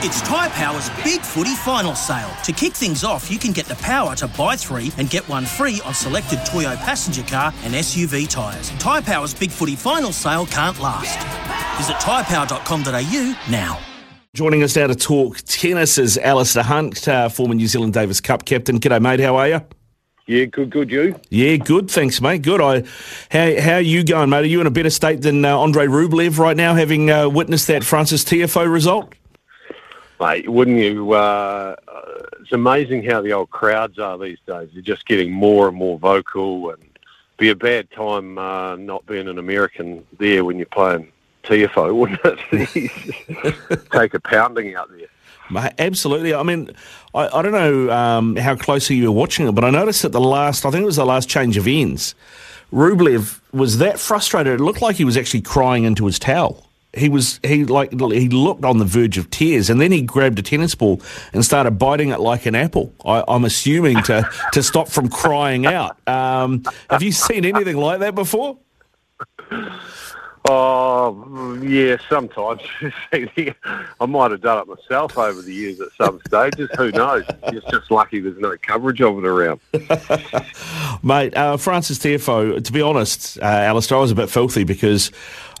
It's Tyre Power's Big Footy Final Sale. To kick things off, you can get the power to buy three and get one free on selected Toyo passenger car and SUV tyres. Tyre Power's Big Footy Final Sale can't last. Visit tyrepower.com.au now. Joining us now to talk tennis is Alistair Hunt, uh, former New Zealand Davis Cup captain. G'day, mate. How are you? Yeah, good, good. You? Yeah, good. Thanks, mate. Good. I, how how are you going, mate? Are you in a better state than uh, Andre Rublev right now, having uh, witnessed that Frances Tiafoe result? Mate, wouldn't you? Uh, it's amazing how the old crowds are these days. They're just getting more and more vocal, and be a bad time uh, not being an American there when you're playing Tiafoe, wouldn't it? Take a pounding out there. Mate, absolutely. I mean, I, I don't know um, how closely you were watching it, but I noticed at the last, I think it was the last change of ends, Rublev was that frustrated. It looked like he was actually crying into his towel he was he like he looked on the verge of tears, and then he grabbed a tennis ball and started biting it like an apple. I, am assuming to to stop from crying out. Um, have you seen anything like that before? Oh, yeah, sometimes. I might have done it myself over the years at some stages. Who knows? It's just lucky there's no coverage of it around. Mate, uh, Frances Tiafoe, to be honest, uh, Alistair, I was a bit filthy because,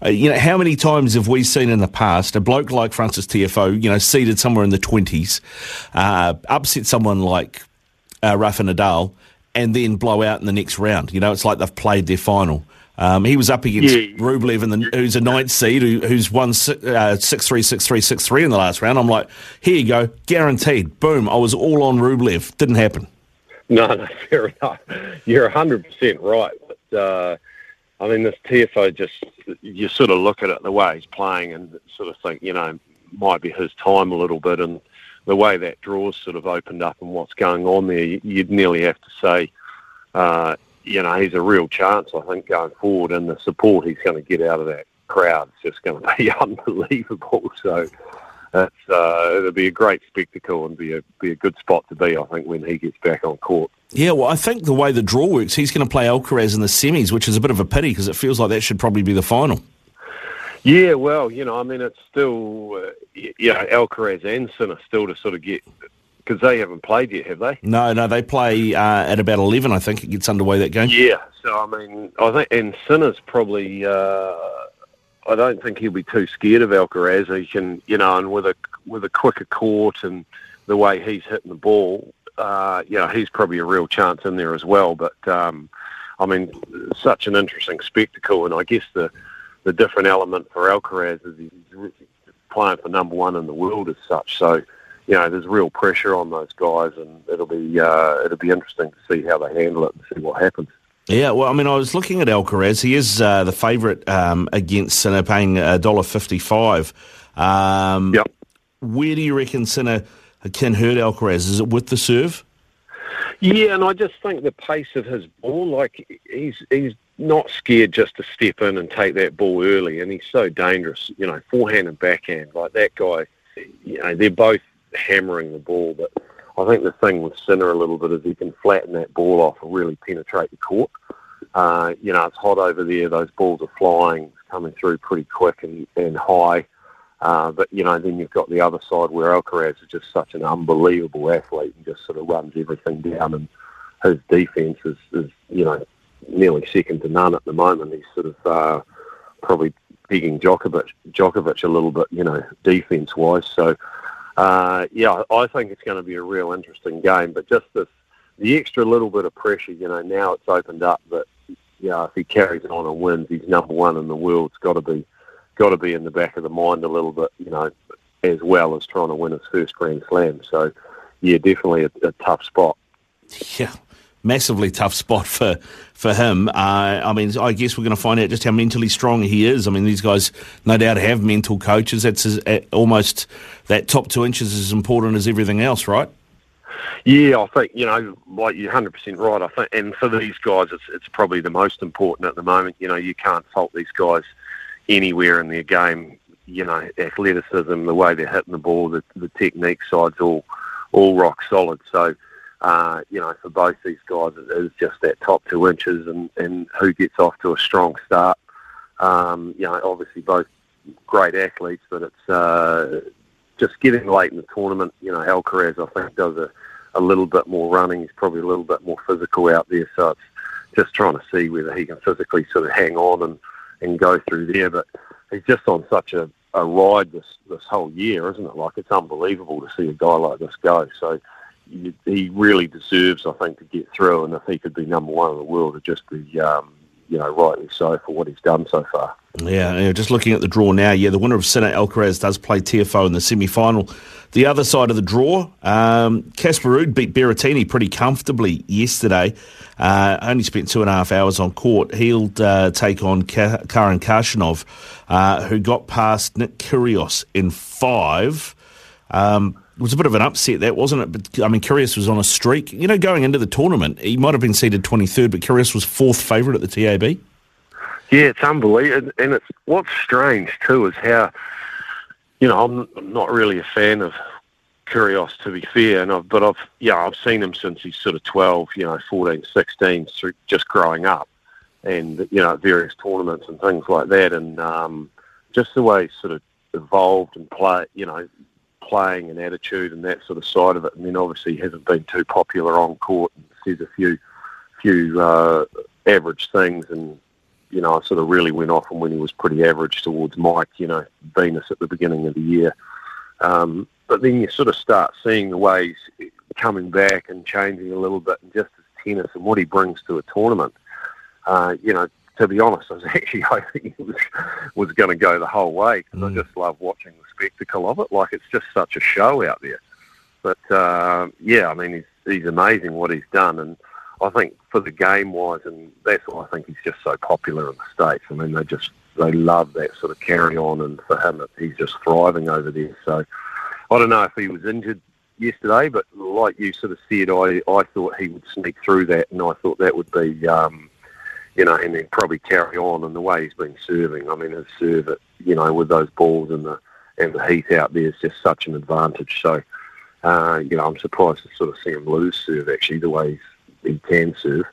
uh, you know, how many times have we seen in the past a bloke like Frances Tiafoe, you know, seated somewhere in the 20s, uh, upset someone like uh, Rafa Nadal, and then blow out in the next round? You know, it's like they've played their final. Um, he was up against yeah. Rublev, in the, who's a ninth seed, who, who's won uh, six three six three six three in the last round. I'm like, here you go, guaranteed. Boom! I was all on Rublev. Didn't happen. No, no, fair enough. You're hundred percent right. But uh, I mean, this Tiafoe just you sort of look at it the way he's playing and sort of think, you know, might be his time a little bit, and the way that draw's sort of opened up and what's going on there, you'd nearly have to say. Uh, you know, he's a real chance, I think, going forward, and the support he's going to get out of that crowd is just going to be unbelievable. So it's, uh, it'll be a great spectacle and be a be a good spot to be, I think, when he gets back on court. Yeah, well, I think the way the draw works, he's going to play Alcaraz in the semis, which is a bit of a pity because it feels like that should probably be the final. Yeah, well, you know, I mean, it's still, uh, you know, Alcaraz and Sinner still to sort of get because they haven't played yet, have they? No, no, they play uh, at about eleven. I think it gets underway that game. Yeah, so I mean, I think and Sinner's probably. Uh, I don't think he'll be too scared of Alcaraz. He can, you know, and with a with a quicker court and the way he's hitting the ball, uh, you know, he's probably a real chance in there as well. But um, I mean, such an interesting spectacle, and I guess the the different element for Alcaraz is he's playing for number one in the world as such. So you know, there's real pressure on those guys, and it'll be uh, it'll be interesting to see how they handle it and see what happens. Yeah, well, I mean, I was looking at Alcaraz. He is uh, the favourite um, against Sinner, paying a dollar fifty-five. Um, yep. Where do you reckon Sinner can hurt Alcaraz? Is it with the serve? Yeah, and I just think the pace of his ball, like he's he's not scared just to step in and take that ball early, and he's so dangerous. You know, forehand and backhand, like that guy. You know, they're both hammering the ball. But I think the thing with Sinner a little bit is he can flatten that ball off and really penetrate the court. Uh, you know, it's hot over there. Those balls are flying, coming through pretty quick and, and high. Uh, but, you know, then you've got the other side where Alcaraz is just such an unbelievable athlete and just sort of runs everything down. And his defence is, is you know, nearly second to none at the moment. He's sort of uh, probably pegging Djokovic, Djokovic a little bit, you know, defence-wise. So uh, yeah, I think it's going to be a real interesting game. But just this, the extra little bit of pressure, you know, now it's opened up that, you know, if he carries on and wins, he's number one in the world. It's got to be, got to be in the back of the mind a little bit, you know, as well as trying to win his first Grand Slam. So, yeah, definitely a, a tough spot. Yeah, massively tough spot for for him. Uh, I mean, I guess we're going to find out just how mentally strong he is. I mean, these guys no doubt have mental coaches. That's as, almost that top two inches is as important as everything else, right? Yeah, I think you know, like you're 100 percent right. I think, and for these guys, it's it's probably the most important at the moment. You know, you can't fault these guys anywhere in their game. you know, athleticism, the way they're hitting the ball, the, the technique side's all all rock solid. So, uh, you know, for both these guys, it is just that top two inches and, and who gets off to a strong start. Um, you know, obviously both great athletes, but it's uh, just getting late in the tournament. You know, Alcaraz, I think, does a, a little bit more running. He's probably a little bit more physical out there. So it's just trying to see whether he can physically sort of hang on and, and go through there. But he's just on such a, a ride this, this whole year, isn't it? Like, it's unbelievable to see a guy like this go. So he, really deserves, I think, to get through. And if he could be number one in the world, it'd just be, um, you know, rightly so for what he's done so far. Yeah, yeah, just looking at the draw now, yeah, the winner of Sinner Alcaraz does play Tiafoe in the semi final. The other side of the draw, um, Casper Ruud beat Berrettini pretty comfortably yesterday. Uh, only spent two and a half hours on court. He'll uh, take on Ka- Karen Khachanov, uh, who got past Nick Kyrgios in five. Um, it was a bit of an upset, that wasn't it? But I mean, Kyrgios was on a streak. You know, going into the tournament, he might have been seeded 23rd, but Kyrgios was fourth favourite at the TAB. Yeah, it's unbelievable, and it's what's strange too is how, you know, I'm not really a fan of Kyrgios to be fair, and I've, but I've yeah I've seen him since he's sort of 12, you know, 14, 16, through just growing up, and you know various tournaments and things like that, and um, just the way sort of evolved and play, you know, playing and attitude and that sort of side of it. I mean, obviously he hasn't been too popular on court and says a few few uh, average things and you know, I sort of really went off and when he was pretty average towards Mike, you know, Venus at the beginning of the year. Um, but then you sort of start seeing the ways coming back and changing a little bit and just his tennis and what he brings to a tournament. Uh, you know, to be honest, I was actually hoping it was, was going to go the whole way because mm. I just love watching the spectacle of it. Like it's just such a show out there. But uh, yeah, I mean, he's, he's amazing what he's done. And I think for the game wise, and that's why I think he's just so popular in the States. I mean, they just, they love that sort of carry on. And for him, he's just thriving over there. So I don't know if he was injured yesterday, but like you sort of said, I, I thought he would sneak through that, and I thought that would be, um, you know, and then probably carry on. And the way he's been serving, I mean, his serve, it, you know, with those balls and the and the heat out there is just such an advantage. So, uh, you know, I'm surprised to sort of see him lose serve actually the way he can serve.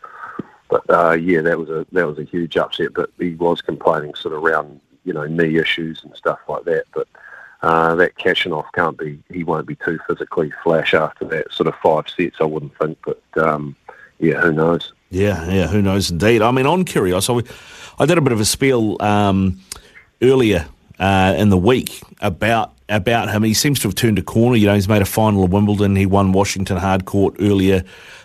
But uh, yeah, that was a that was a huge upset. But he was complaining sort of around you know knee issues and stuff like that. But uh, that Khachanov can't be, he won't be too physically flash after that sort of five sets, I wouldn't think. But um, yeah, who knows? Yeah, yeah, who knows indeed. I mean, on Kyrgios, I, I did a bit of a spiel um, earlier uh, in the week about about him. He seems to have turned a corner. You know, he's made a final of Wimbledon. He won Washington hard court earlier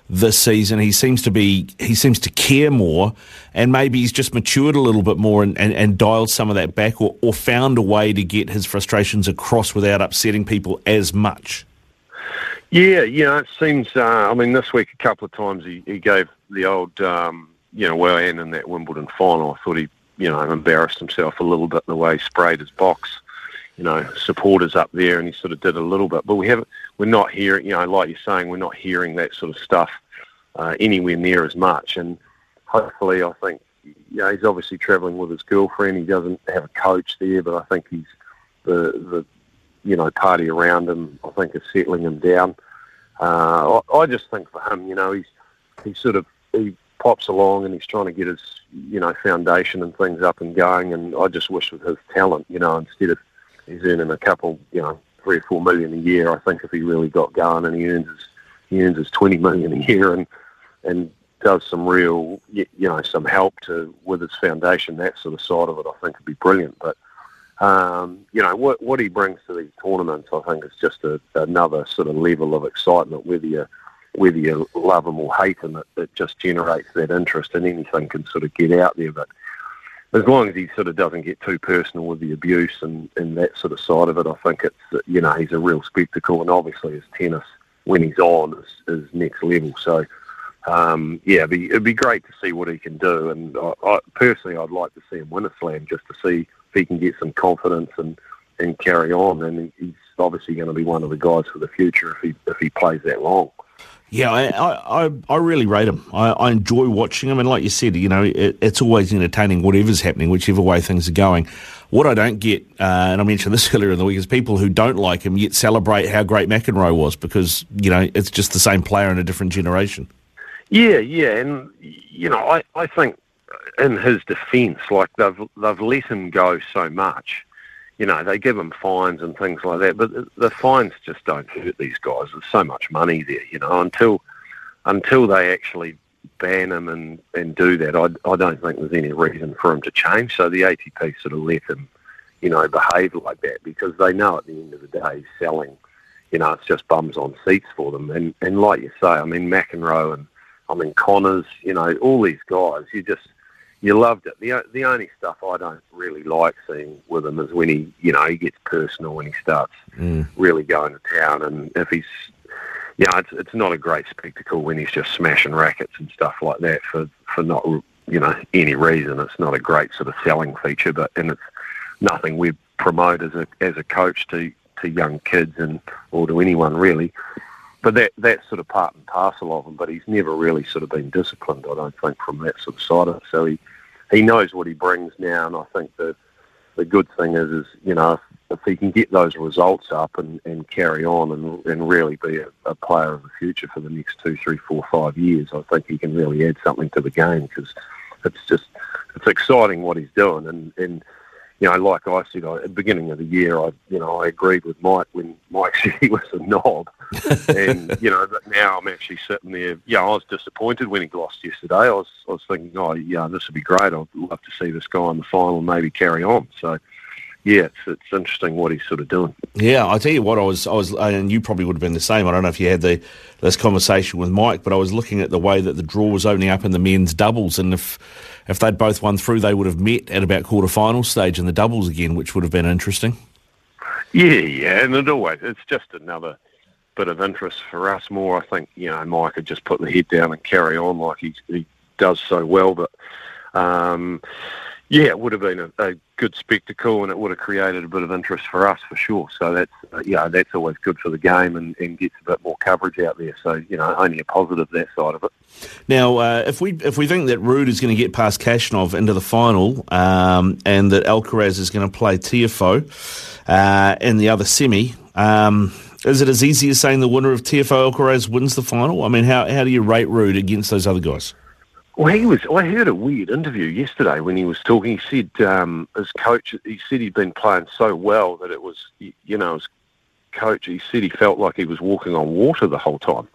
this season. He seems to be he seems to care more, and maybe he's just matured a little bit more and, and, and dialed some of that back, or, or found a way to get his frustrations across without upsetting people as much. Yeah, you know, it seems. Uh, I mean, this week a couple of times he, he gave the old, um, you know, well, and in that Wimbledon final, I thought he, you know, embarrassed himself a little bit in the way he sprayed his box you know, supporters up there, and he sort of did a little bit. But we haven't, we're not hearing, you know, like you're saying, we're not hearing that sort of stuff uh, anywhere near as much. And hopefully, I think, you know, he's obviously travelling with his girlfriend. He doesn't have a coach there, but I think he's the the you know party around him. I think is settling him down. Uh, I, I just think for him, you know, he's he sort of he pops along and he's trying to get his you know foundation and things up and going. And I just wish with his talent, you know, instead of he's earning a couple, you know, three or four million a year. I think if he really got going and he earns his, he earns his twenty million a year and and does some real, you know, some help to with his foundation, that sort of side of it, I think would be brilliant. But um, you know what what he brings to these tournaments, I think is just a, another sort of level of excitement. Whether you whether you love him or hate him, it, it just generates that interest, and anything can sort of get out there. But as long as he sort of doesn't get too personal with the abuse and, and that sort of side of it, I think it's you know he's a real spectacle, and obviously his tennis when he's on is, is next level. So um, yeah, it'd be, it'd be great to see what he can do, and I, I, personally I'd like to see him win a slam just to see he can get some confidence and and carry on. And he's obviously going to be one of the guys for the future if he if he plays that long. Yeah, I, I, I really rate him. I, I enjoy watching him, and like you said, you know, it, it's always entertaining whatever's happening, whichever way things are going. What I don't get, uh, and I mentioned this earlier in the week, is people who don't like him yet celebrate how great McEnroe was because you know it's just the same player in a different generation. Yeah, yeah, and you know, I, I think in his defence, like they've they've let him go so much you know, they give them fines and things like that, but the, the fines just don't hurt these guys. There's so much money there, you know, until until they actually ban him and, and do that, I, I don't think there's any reason for him to change. So the ATP sort of let him, you know, behave like that because they know at the end of the day he's selling, you know, it's just bums on seats for them. And, and like you say, I mean, McEnroe and, I mean, Connors, you know, all these guys, you just, you loved it. The the only stuff I don't really like seeing with him is when he, you know, he gets personal when he starts mm. really going to town, and if he's, you know, it's it's not a great spectacle when he's just smashing rackets and stuff like that for for not you know any reason. It's not a great sort of selling feature, but and it's nothing we promote as a as a coach to to young kids and or to anyone really but that that's sort of part and parcel of him. But he's never really sort of been disciplined, I don't think, from that sort of side of it. So he he knows what he brings now, and I think the the good thing is is you know if, if he can get those results up and, and carry on and and really be a, a player of the future for the next two, three, four, five years, I think he can really add something to the game because it's just it's exciting what he's doing and and you know, like I said I, at the beginning of the year, I, you know, I agreed with Mike when Mike said he was a knob, and you know, but now I'm actually sitting there. Yeah, I was disappointed when he lost yesterday. I was, I was thinking, oh, yeah, this would be great. I'd love to see this guy in the final and maybe carry on. So, yeah, it's, it's interesting what he's sort of doing. Yeah, I tell you what, I was, I was, and you probably would have been the same. I don't know if you had the this conversation with Mike, but I was looking at the way that the draw was opening up in the men's doubles, and if if they'd both won through, they would have met at about quarter final stage in the doubles again, which would have been interesting. Yeah, yeah, and it always it's just another bit of interest for us. More, I think you know, Mike could just put the head down and carry on like he he does so well, but. Um, yeah, it would have been a, a, good spectacle, and it would have created a bit of interest for us for sure. So that's uh, that's always good for the game and, and gets a bit more coverage out there. So you know, only a positive that side of it. Now, uh, if we if we think that Ruud is going to get past Khachanov into the final, um, and that Alcaraz is going to play Tiafoe uh, in the other semi. Um, is it as easy as saying the winner of Tiafoe Alcaraz wins the final? I mean, how, how do you rate Ruud against those other guys? Well, he was. I heard a weird interview yesterday when he was talking. He said um, his coach. He said he'd been playing so well that it was, you know, his coach. He said he felt like he was walking on water the whole time,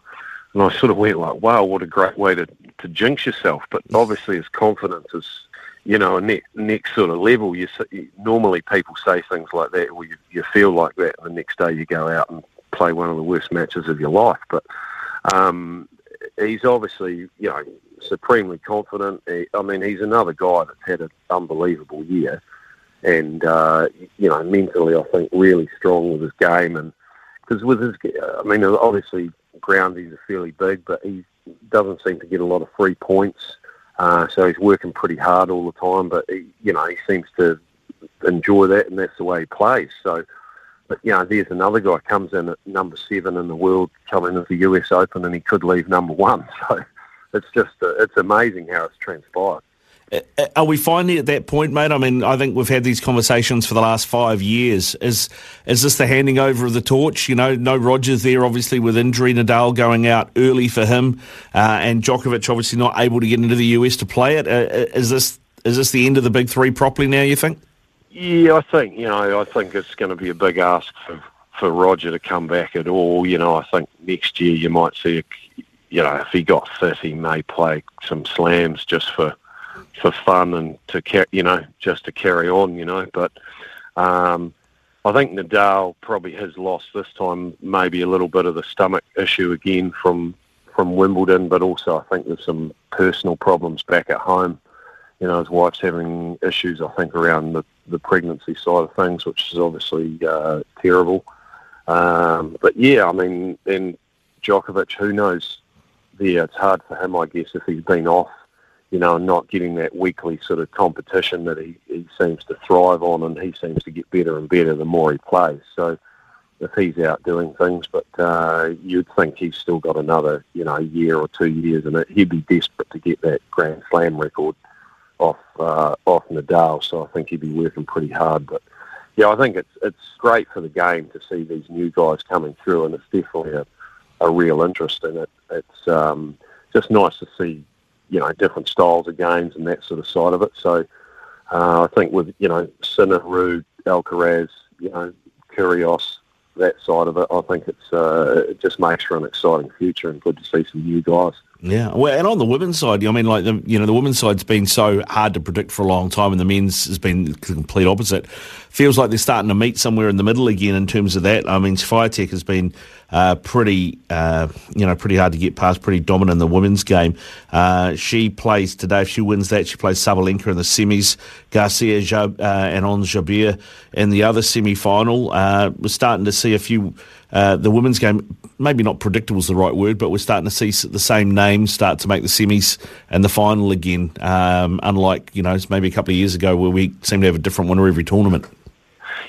and I sort of went like, "Wow, what a great way to to jinx yourself." But obviously, his confidence is, you know, a next next sort of level. You, normally people say things like that, or you, you feel like that, and the next day you go out and play one of the worst matches of your life. But um, he's obviously, you know supremely confident. I mean, he's another guy that's had an unbelievable year, and uh, you know, mentally, I think really strong with his game, and because with his, I mean, obviously groundies are fairly big, but he doesn't seem to get a lot of free points. Uh, so he's working pretty hard all the time, but he, you know he seems to enjoy that, and that's the way he plays. So, but you know, there's another guy comes in at number seven in the world, coming into the US Open, and he could leave number one. So, it's just uh, it's amazing how it's transpired. Uh, uh, are we finally at that point, mate? I mean, I think we've had these conversations for the last five years. Is is this the handing over of the torch? You know, no Rogers there, obviously with injury, Nadal going out early for him, uh, and Djokovic obviously not able to get into the US to play it. Uh, is this is this the end of the big three properly now? You think? Yeah, I think you know, I think it's going to be a big ask for for Roger to come back at all. You know, I think next year you might see a you know, if he got fit, he may play some slams just for for fun and to you know, just to carry on, you know. But um, I think Nadal probably has lost this time, maybe a little bit of the stomach issue again from from Wimbledon, but also I think there's some personal problems back at home. You know, his wife's having issues, I think, around the, the pregnancy side of things, which is obviously uh, terrible. Um, but yeah, I mean, and Djokovic, who knows there. It's hard for him, I guess, if he's been off, you know, and not getting that weekly sort of competition that he, he seems to thrive on, and he seems to get better and better the more he plays. So if he's out doing things, but uh, you'd think he's still got another, you know, year or two years it. He'd be desperate to get that Grand Slam record off uh, off Nadal, so I think he'd be working pretty hard. But yeah, I think it's it's great for the game to see these new guys coming through, and it's definitely a, a real interest in it. It's um, just nice to see, you know, different styles of games and that sort of side of it. So uh, I think with you know Sinner, Ruud, Alcaraz, you know, Kyrgios, that side of it, I think it's uh, it just makes for an exciting future and good to see some new guys. Yeah, well, and on the women's side, I mean, like the you know the women's side's been so hard to predict for a long time, and the men's has been the complete opposite. Feels like they're starting to meet somewhere in the middle again in terms of that. I mean, Swiatek has been uh, pretty, uh, you know, pretty hard to get past, pretty dominant in the women's game. Uh, she plays today. If she wins that, she plays Sabalenka in the semis, Garcia uh, and Ons Jabeur in the other semi final. Uh, we're starting to see a few. Uh, the women's game, maybe not predictable is the right word, but we're starting to see the same names start to make the semis and the final again. Um, unlike you know maybe a couple of years ago where we seem to have a different winner every tournament.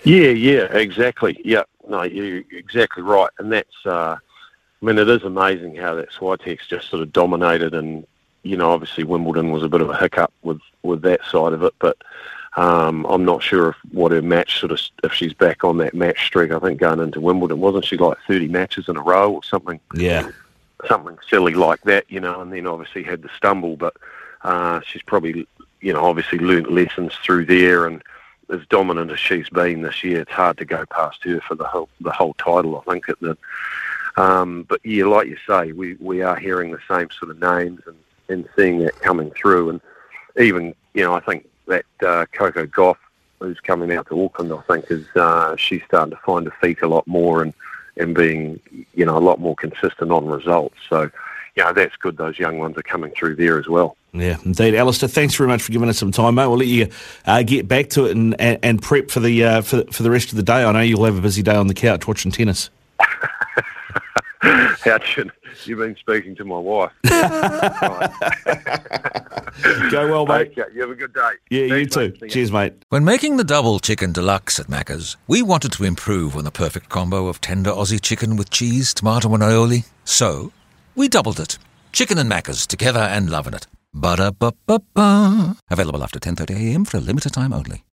Yeah, yeah, exactly. Yeah, no, you're exactly right, and that's. Uh, I mean, it is amazing how that Swiatek's just sort of dominated, and you know, obviously Wimbledon was a bit of a hiccup with with that side of it, but um, I'm not sure if what her match sort of if she's back on that match streak. I think going into Wimbledon, wasn't she like 30 matches in a row or something? Yeah, something silly like that, you know. And then obviously had the stumble, but uh, she's probably you know obviously learnt lessons through there and. As dominant as she's been this year, it's hard to go past her for the whole the whole title. I think at the, um, but yeah, like you say, we, we are hearing the same sort of names and, and seeing that coming through, and even you know I think that uh, Coco Gauff, who's coming out to Auckland, I think is uh, she's starting to find her feet a lot more and and being you know a lot more consistent on results. So you know that's good. Those young ones are coming through there as well. Yeah, indeed, Alistair. Thanks very much for giving us some time, mate. We'll let you uh, get back to it and, and, and prep for the uh, for, for the rest of the day. I know you'll have a busy day on the couch watching tennis. How should you've been speaking to my wife? Go well, mate. Okay, you have a good day. Yeah, Thanks, you too. mate. Cheers, mate. When making the double chicken deluxe at Macca's, we wanted to improve on the perfect combo of tender Aussie chicken with cheese, tomato, and aioli. So, we doubled it. Chicken and Macca's together and loving it. Ba-da-ba-ba-ba. Available after 10.30am for a limited time only.